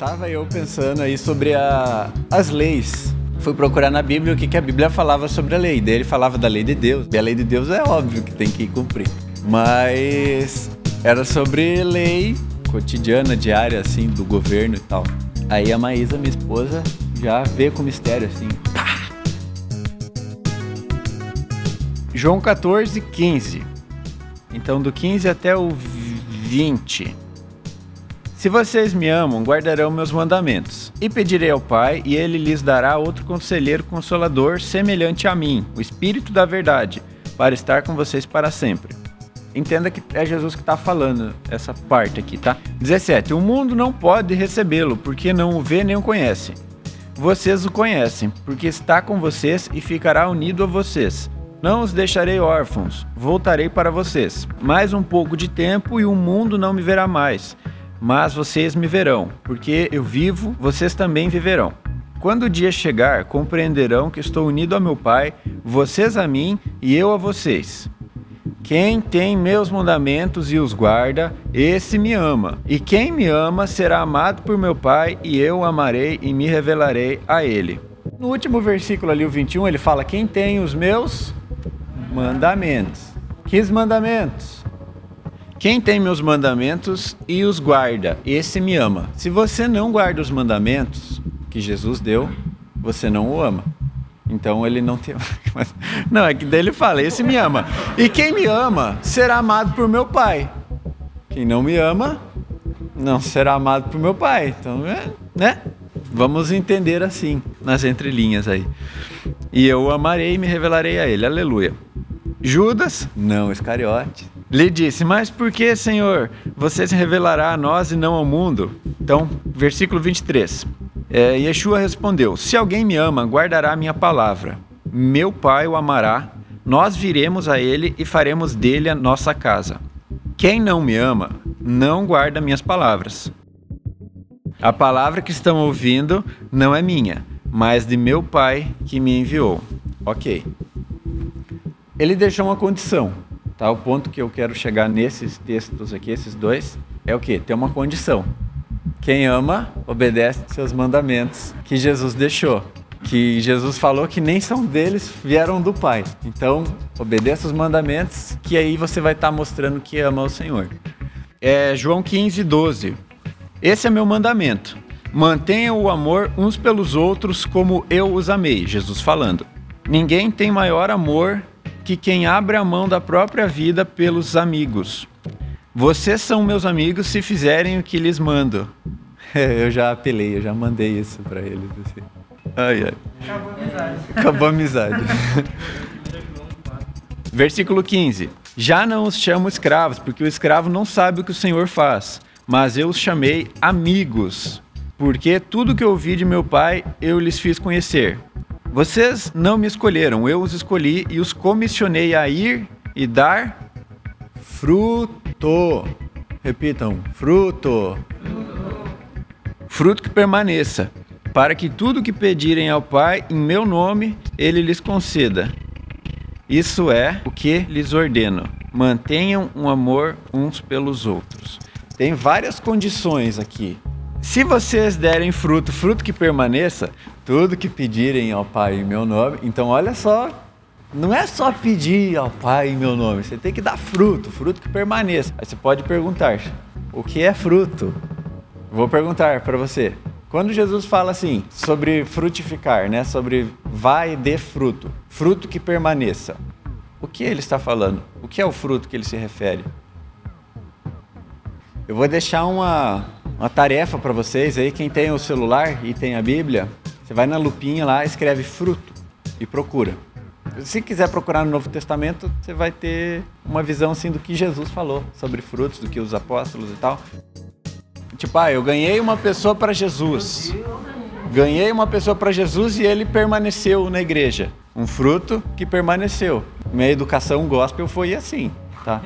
Tava eu pensando aí sobre a, as leis. Fui procurar na Bíblia o que, que a Bíblia falava sobre a lei. Daí ele falava da lei de Deus. E a lei de Deus é óbvio que tem que cumprir. Mas era sobre lei cotidiana, diária, assim, do governo e tal. Aí a Maísa, minha esposa, já vê com mistério, assim. Pá! João 14, 15. Então, do 15 até o 20. Se vocês me amam, guardarão meus mandamentos. E pedirei ao Pai, e ele lhes dará outro conselheiro consolador semelhante a mim, o Espírito da Verdade, para estar com vocês para sempre. Entenda que é Jesus que está falando essa parte aqui, tá? 17. O mundo não pode recebê-lo, porque não o vê nem o conhece. Vocês o conhecem, porque está com vocês e ficará unido a vocês. Não os deixarei órfãos, voltarei para vocês. Mais um pouco de tempo e o mundo não me verá mais mas vocês me verão, porque eu vivo, vocês também viverão. Quando o dia chegar, compreenderão que estou unido ao meu Pai, vocês a mim e eu a vocês. Quem tem meus mandamentos e os guarda, esse me ama. E quem me ama será amado por meu Pai, e eu o amarei e me revelarei a ele. No último versículo ali, o 21, ele fala: Quem tem os meus mandamentos. Que mandamentos? Quem tem meus mandamentos e os guarda, esse me ama. Se você não guarda os mandamentos que Jesus deu, você não o ama. Então ele não tem. Não, é que daí ele fala: esse me ama. E quem me ama será amado por meu Pai. Quem não me ama não será amado por meu Pai. Então, é, né? Vamos entender assim, nas entrelinhas aí. E eu o amarei e me revelarei a ele. Aleluia. Judas, não Iscariote, lhe disse: Mas por que, Senhor, você se revelará a nós e não ao mundo? Então, versículo 23. É, Yeshua respondeu: Se alguém me ama, guardará a minha palavra. Meu Pai o amará, nós viremos a ele e faremos dele a nossa casa. Quem não me ama, não guarda minhas palavras. A palavra que estão ouvindo não é minha, mas de meu Pai que me enviou. Ok ele deixou uma condição. Tá? O ponto que eu quero chegar nesses textos aqui, esses dois, é o que? Tem uma condição. Quem ama, obedece seus mandamentos que Jesus deixou. Que Jesus falou que nem são deles, vieram do Pai. Então, obedeça os mandamentos, que aí você vai estar tá mostrando que ama o Senhor. É João 15, 12. Esse é meu mandamento. Mantenham o amor uns pelos outros como eu os amei. Jesus falando. Ninguém tem maior amor que quem abre a mão da própria vida pelos amigos. Vocês são meus amigos se fizerem o que lhes mando. eu já apelei, eu já mandei isso para eles. Assim. Ai, ai. Acabou a amizade. Acabou a amizade. Versículo 15. Já não os chamo escravos, porque o escravo não sabe o que o Senhor faz, mas eu os chamei amigos, porque tudo que ouvi de meu pai eu lhes fiz conhecer. Vocês não me escolheram, eu os escolhi e os comissionei a ir e dar fruto. Repitam: fruto. Fruto que permaneça, para que tudo que pedirem ao Pai em meu nome, ele lhes conceda. Isso é o que lhes ordeno. Mantenham um amor uns pelos outros. Tem várias condições aqui. Se vocês derem fruto, fruto que permaneça, tudo que pedirem ao Pai em meu nome. Então, olha só, não é só pedir ao Pai em meu nome, você tem que dar fruto, fruto que permaneça. Aí você pode perguntar: o que é fruto? Vou perguntar para você. Quando Jesus fala assim sobre frutificar, né, sobre vai de fruto, fruto que permaneça, o que ele está falando? O que é o fruto que ele se refere? Eu vou deixar uma, uma tarefa para vocês aí, quem tem o celular e tem a Bíblia, você vai na lupinha lá, escreve fruto e procura. Se quiser procurar no Novo Testamento, você vai ter uma visão assim do que Jesus falou sobre frutos, do que os apóstolos e tal. Tipo, ah, eu ganhei uma pessoa para Jesus. Ganhei uma pessoa para Jesus e ele permaneceu na igreja. Um fruto que permaneceu. Minha educação gospel foi assim, tá?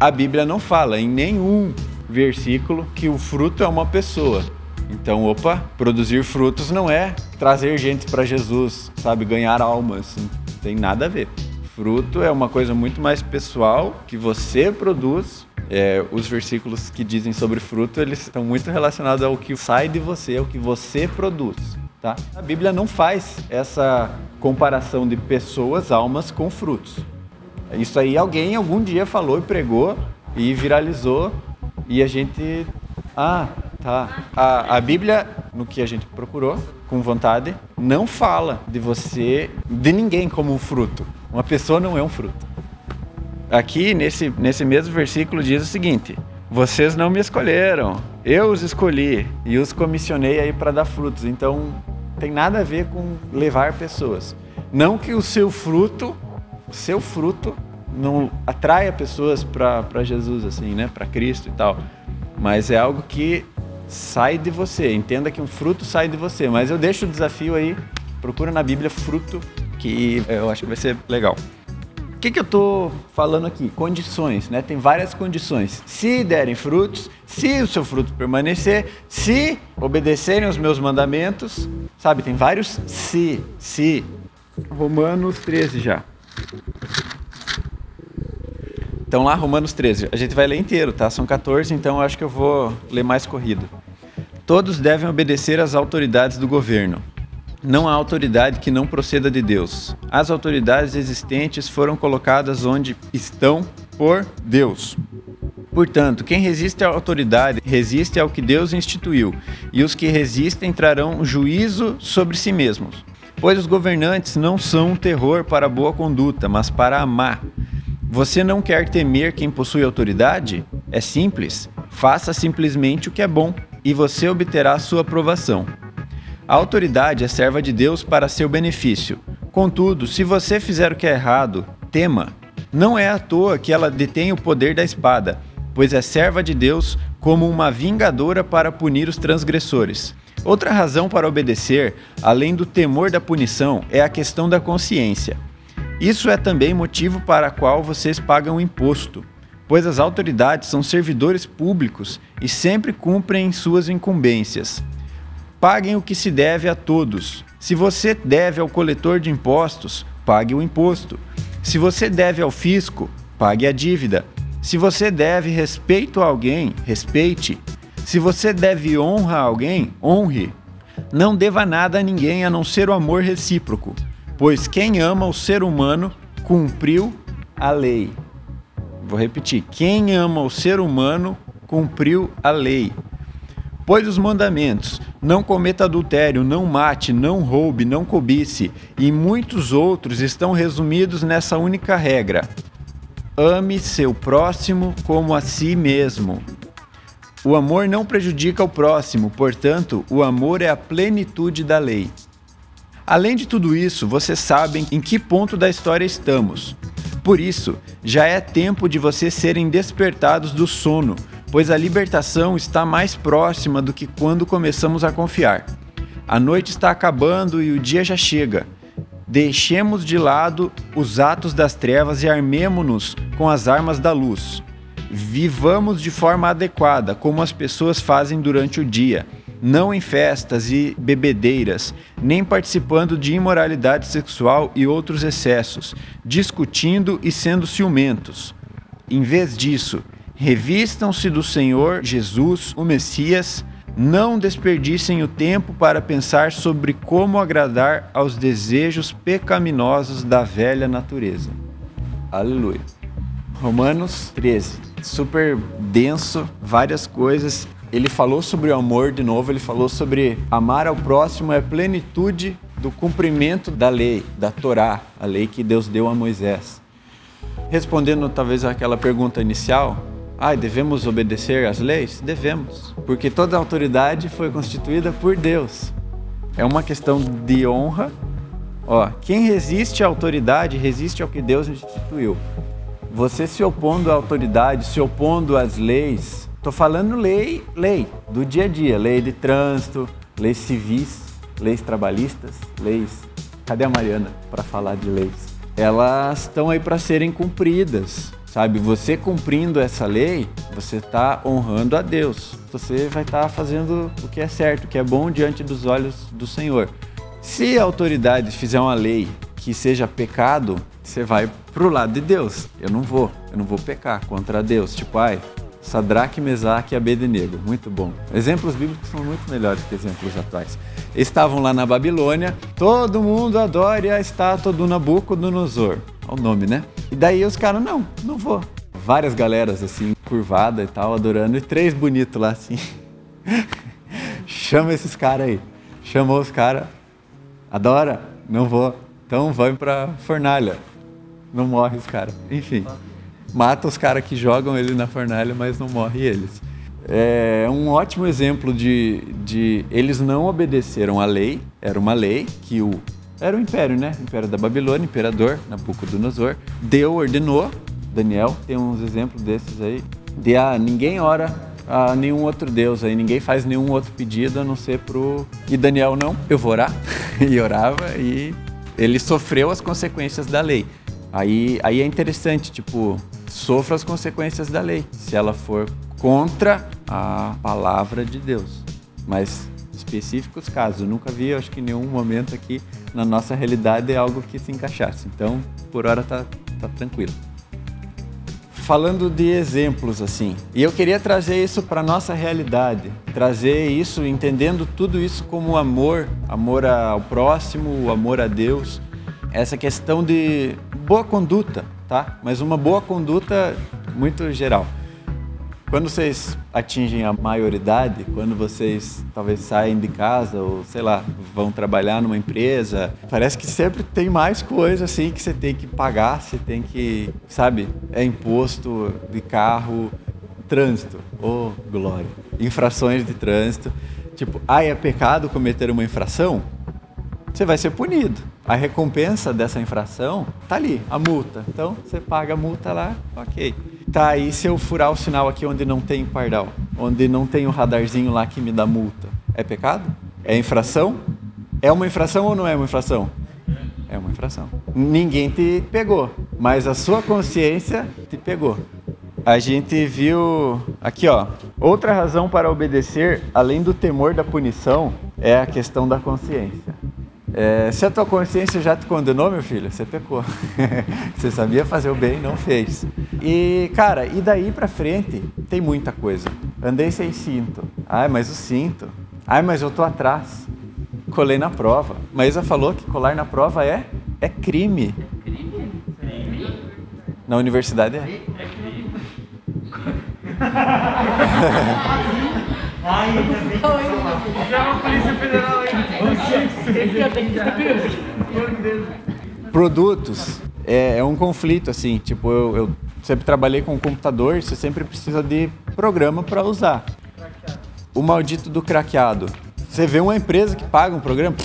A Bíblia não fala em nenhum versículo que o fruto é uma pessoa. Então, opa, produzir frutos não é trazer gente para Jesus, sabe, ganhar almas, não tem nada a ver. Fruto é uma coisa muito mais pessoal que você produz É, os versículos que dizem sobre fruto, eles estão muito relacionados ao que sai de você, ao que você produz. Tá? A Bíblia não faz essa comparação de pessoas, almas com frutos. Isso aí alguém algum dia falou e pregou e viralizou e a gente. Ah, tá. A, a Bíblia, no que a gente procurou, com vontade, não fala de você, de ninguém como um fruto. Uma pessoa não é um fruto. Aqui, nesse, nesse mesmo versículo, diz o seguinte: Vocês não me escolheram, eu os escolhi e os comissionei aí para dar frutos. Então, tem nada a ver com levar pessoas. Não que o seu fruto, o seu fruto não atraia pessoas para Jesus assim, né, para Cristo e tal. Mas é algo que sai de você. Entenda que um fruto sai de você, mas eu deixo o desafio aí, procura na Bíblia fruto que eu acho que vai ser legal. O que, que eu estou falando aqui? Condições, né? Tem várias condições. Se derem frutos, se o seu fruto permanecer, se obedecerem os meus mandamentos, sabe? Tem vários se, se. Romanos 13 já. Então lá, Romanos 13. A gente vai ler inteiro, tá? São 14, então acho que eu vou ler mais corrido. Todos devem obedecer às autoridades do governo não há autoridade que não proceda de Deus. As autoridades existentes foram colocadas onde estão por Deus. Portanto, quem resiste à autoridade resiste ao que Deus instituiu, e os que resistem trarão juízo sobre si mesmos. Pois os governantes não são um terror para a boa conduta, mas para a má. Você não quer temer quem possui autoridade? É simples. Faça simplesmente o que é bom, e você obterá sua aprovação. A autoridade é serva de Deus para seu benefício. Contudo, se você fizer o que é errado, tema. Não é à toa que ela detém o poder da espada, pois é serva de Deus como uma vingadora para punir os transgressores. Outra razão para obedecer, além do temor da punição, é a questão da consciência. Isso é também motivo para o qual vocês pagam imposto, pois as autoridades são servidores públicos e sempre cumprem suas incumbências. Paguem o que se deve a todos. Se você deve ao coletor de impostos, pague o imposto. Se você deve ao fisco, pague a dívida. Se você deve respeito a alguém, respeite. Se você deve honra a alguém, honre. Não deva nada a ninguém a não ser o amor recíproco, pois quem ama o ser humano cumpriu a lei. Vou repetir: quem ama o ser humano cumpriu a lei. Pois os mandamentos: não cometa adultério, não mate, não roube, não cobice, e muitos outros estão resumidos nessa única regra: ame seu próximo como a si mesmo. O amor não prejudica o próximo, portanto, o amor é a plenitude da lei. Além de tudo isso, vocês sabem em que ponto da história estamos. Por isso, já é tempo de vocês serem despertados do sono pois a libertação está mais próxima do que quando começamos a confiar. A noite está acabando e o dia já chega. Deixemos de lado os atos das trevas e armemo-nos com as armas da luz. Vivamos de forma adequada, como as pessoas fazem durante o dia, não em festas e bebedeiras, nem participando de imoralidade sexual e outros excessos, discutindo e sendo ciumentos. Em vez disso, Revistam-se do Senhor Jesus, o Messias, não desperdicem o tempo para pensar sobre como agradar aos desejos pecaminosos da velha natureza. Aleluia. Romanos 13, super denso, várias coisas. Ele falou sobre o amor de novo, ele falou sobre amar ao próximo é plenitude do cumprimento da lei, da Torá, a lei que Deus deu a Moisés. Respondendo talvez àquela pergunta inicial, ah, devemos obedecer às leis? Devemos, porque toda autoridade foi constituída por Deus. É uma questão de honra. Ó, quem resiste à autoridade resiste ao que Deus instituiu. Você se opondo à autoridade, se opondo às leis, tô falando lei, lei do dia a dia, lei de trânsito, leis civis, leis trabalhistas, leis. Cadê a Mariana para falar de leis? Elas estão aí para serem cumpridas. Sabe, você cumprindo essa lei, você está honrando a Deus. Você vai estar tá fazendo o que é certo, o que é bom diante dos olhos do Senhor. Se a autoridade fizer uma lei que seja pecado, você vai pro lado de Deus. Eu não vou, eu não vou pecar contra Deus. Tipo, ai, Sadraque, Mesaque e Abednego. Muito bom. Exemplos bíblicos são muito melhores que exemplos atuais. Estavam lá na Babilônia, todo mundo adora a estátua do Nabucodonosor. Olha o nome, né? E daí os caras, não, não vou. Várias galeras assim, curvada e tal, adorando, e três bonitos lá assim. Chama esses caras aí. Chamou os caras. Adora? Não vou. Então vai pra fornalha. Não morre os caras. Enfim mata os caras que jogam ele na fornalha, mas não morre eles. É um ótimo exemplo de, de eles não obedeceram à lei, era uma lei que o era o império, né? O império da Babilônia, imperador Nabucodonosor, deu, ordenou. Daniel tem uns exemplos desses aí. De ah, ninguém ora a nenhum outro Deus aí, ninguém faz nenhum outro pedido a não ser pro. E Daniel não, eu vou orar. e orava e ele sofreu as consequências da lei. Aí, aí é interessante, tipo, sofra as consequências da lei, se ela for contra a palavra de Deus. Mas específicos casos, nunca vi, acho que em nenhum momento aqui na nossa realidade é algo que se encaixasse. Então, por hora tá, tá tranquilo. Falando de exemplos assim, e eu queria trazer isso para nossa realidade, trazer isso entendendo tudo isso como amor, amor ao próximo, amor a Deus, essa questão de boa conduta, tá? Mas uma boa conduta muito geral. Quando vocês atingem a maioridade, quando vocês talvez saem de casa ou sei lá, vão trabalhar numa empresa, parece que sempre tem mais coisa assim que você tem que pagar, você tem que, sabe, é imposto de carro, trânsito, oh glória, infrações de trânsito. Tipo, ah, é pecado cometer uma infração? Você vai ser punido a recompensa dessa infração tá ali, a multa. Então você paga a multa lá, ok. Tá, aí se eu furar o sinal aqui onde não tem pardal, onde não tem o radarzinho lá que me dá multa, é pecado? É infração? É uma infração ou não é uma infração? É uma infração. Ninguém te pegou, mas a sua consciência te pegou. A gente viu aqui, ó. Outra razão para obedecer, além do temor da punição, é a questão da consciência. É, se a tua consciência já te condenou, meu filho, você pecou. você sabia fazer o bem, não fez. E, cara, e daí pra frente tem muita coisa. Andei sem cinto. Ai, mas o cinto. Ai, mas eu tô atrás. Colei na prova. Maísa falou que colar na prova é, é crime. Na universidade é. É crime. Ai, ainda bem que Chama a Polícia Federal. Produtos é, é, um conflito, assim. Tipo, eu, eu sempre trabalhei com computador, você sempre precisa de programa para usar. O maldito do craqueado. Você vê uma empresa que paga um programa,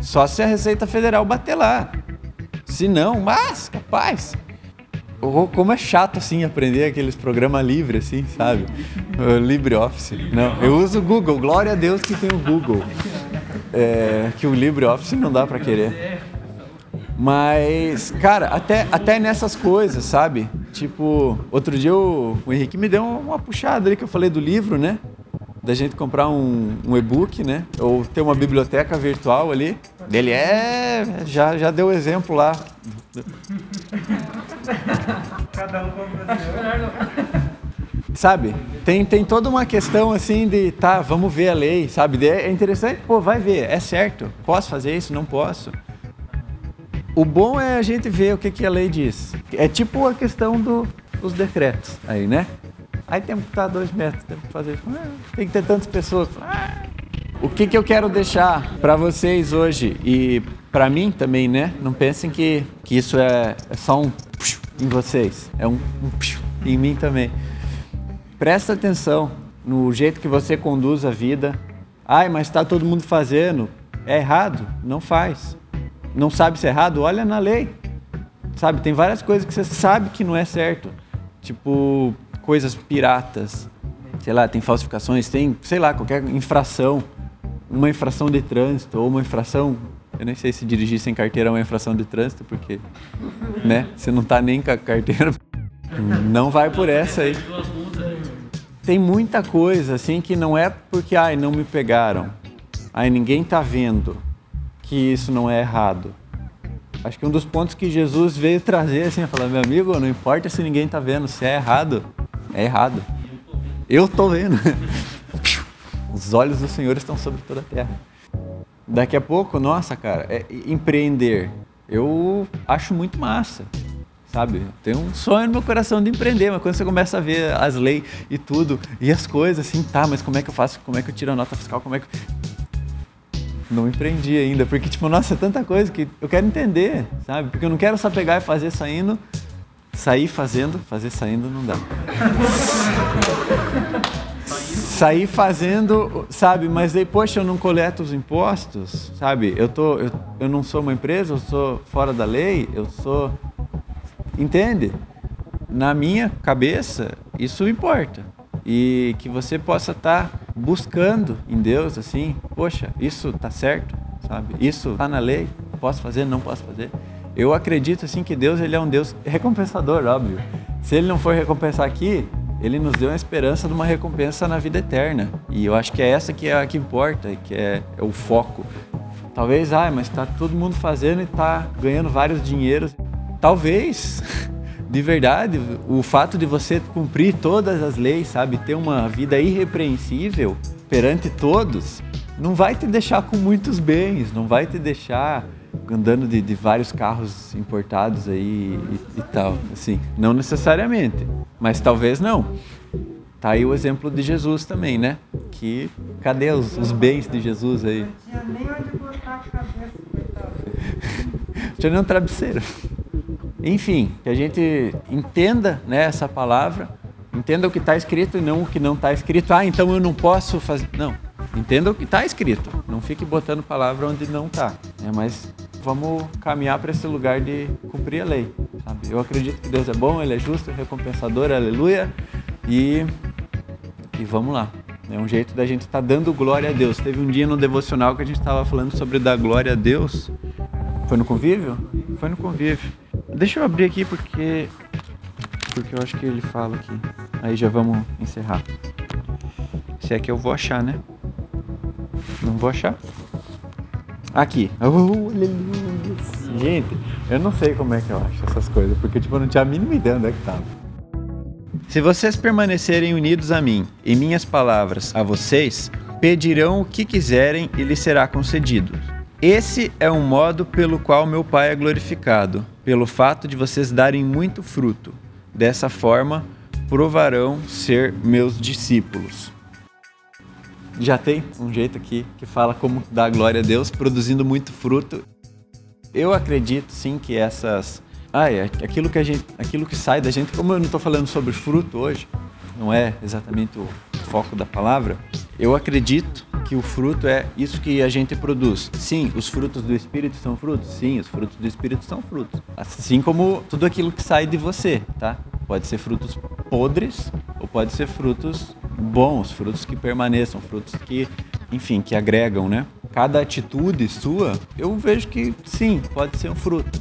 só se a Receita Federal bater lá. Se não, mas, capaz. Como é chato assim aprender aqueles programas livres, assim, sabe? LibreOffice. Não, eu uso o Google. Glória a Deus que tem o Google. É, que o LibreOffice não dá para querer. Mas, cara, até, até nessas coisas, sabe? Tipo, outro dia o, o Henrique me deu uma puxada ali que eu falei do livro, né? Da gente comprar um, um e-book, né? Ou ter uma biblioteca virtual ali. Ele é. Já, já deu exemplo lá. Sabe? Tem, tem toda uma questão assim de, tá, vamos ver a lei, sabe? É interessante, pô, vai ver, é certo. Posso fazer isso? Não posso. O bom é a gente ver o que, que a lei diz. É tipo a questão do, dos decretos aí, né? Aí temos que estar dois metros, temos que fazer. Ah, tem que ter tantas pessoas. Ah. O que, que eu quero deixar para vocês hoje e para mim também, né? Não pensem que, que isso é, é só um em vocês, é um, um em mim também. Presta atenção no jeito que você conduz a vida. Ai, mas está todo mundo fazendo. É errado? Não faz. Não sabe se é errado? Olha na lei. Sabe, tem várias coisas que você sabe que não é certo. Tipo, coisas piratas. Sei lá, tem falsificações, tem, sei lá, qualquer infração. Uma infração de trânsito ou uma infração eu nem sei se dirigir sem carteira é uma infração de trânsito, porque, né? Você não tá nem com a carteira. Não vai por essa aí. Tem muita coisa assim que não é porque, ai, não me pegaram. Ai, ninguém tá vendo que isso não é errado. acho que um dos pontos que Jesus veio trazer, assim, é falar, meu amigo, não importa se ninguém tá vendo, se é errado, é errado. Eu tô vendo. Os olhos do Senhor estão sobre toda a terra. Daqui a pouco, nossa, cara, é empreender. Eu acho muito massa sabe? Tem um sonho no meu coração de empreender, mas quando você começa a ver as leis e tudo, e as coisas assim, tá, mas como é que eu faço? Como é que eu tiro a nota fiscal? Como é que não empreendi ainda, porque tipo, nossa, é tanta coisa que eu quero entender, sabe? Porque eu não quero só pegar e fazer saindo, sair fazendo, fazer saindo não dá. sair fazendo, sabe? Mas aí, poxa, eu não coleto os impostos, sabe? Eu tô, eu, eu não sou uma empresa, eu sou fora da lei, eu sou, entende? Na minha cabeça, isso importa e que você possa estar tá buscando em Deus assim, poxa, isso tá certo, sabe? Isso tá na lei, posso fazer, não posso fazer. Eu acredito assim que Deus ele é um Deus recompensador, óbvio. Se ele não for recompensar aqui, ele nos deu a esperança de uma recompensa na vida eterna. E eu acho que é essa que é a que importa, que é, é o foco. Talvez, ah, mas está todo mundo fazendo e está ganhando vários dinheiros. Talvez de verdade, o fato de você cumprir todas as leis, sabe, ter uma vida irrepreensível perante todos, não vai te deixar com muitos bens, não vai te deixar andando de, de vários carros importados aí e, e, tal, assim, não necessariamente, mas talvez não. Tá aí o exemplo de Jesus também, né? Que cadê os, os bens de Jesus aí? Não tinha nem onde botar a cabeça, coitado. tinha nem um travesseiro. Enfim, que a gente entenda né, essa palavra, entenda o que está escrito e não o que não está escrito. Ah, então eu não posso fazer. Não, entenda o que está escrito. Não fique botando palavra onde não está. Né? Mas vamos caminhar para esse lugar de cumprir a lei. Sabe? Eu acredito que Deus é bom, Ele é justo, recompensador, aleluia. E, e vamos lá. É um jeito da gente estar tá dando glória a Deus. Teve um dia no devocional que a gente estava falando sobre dar glória a Deus. Foi no convívio? Foi no convívio. Deixa eu abrir aqui porque porque eu acho que ele fala aqui. Aí já vamos encerrar. Se é que eu vou achar, né? Não vou achar. Aqui. Oh, aleluia. Gente, eu não sei como é que eu acho essas coisas, porque tipo, eu não tinha a mínima ideia onde é que tava. Se vocês permanecerem unidos a mim e minhas palavras a vocês, pedirão o que quiserem e lhes será concedido. Esse é um modo pelo qual meu Pai é glorificado, pelo fato de vocês darem muito fruto. Dessa forma, provarão ser meus discípulos. Já tem um jeito aqui que fala como dar glória a Deus, produzindo muito fruto. Eu acredito sim que essas. Ah, é aquilo que a gente, aquilo que sai da gente, como eu não estou falando sobre fruto hoje, não é exatamente o foco da palavra, eu acredito que o fruto é isso que a gente produz. Sim, os frutos do Espírito são frutos? Sim, os frutos do Espírito são frutos. Assim como tudo aquilo que sai de você, tá? Pode ser frutos podres ou pode ser frutos bons, frutos que permaneçam, frutos que, enfim, que agregam, né? Cada atitude sua, eu vejo que sim, pode ser um fruto.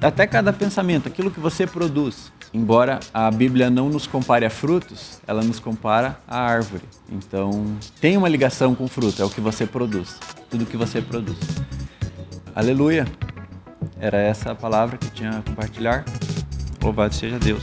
Até cada pensamento, aquilo que você produz, embora a Bíblia não nos compare a frutos, ela nos compara a árvore. Então, tem uma ligação com o fruto, é o que você produz, tudo que você produz. Aleluia! Era essa a palavra que eu tinha a compartilhar. Louvado seja Deus.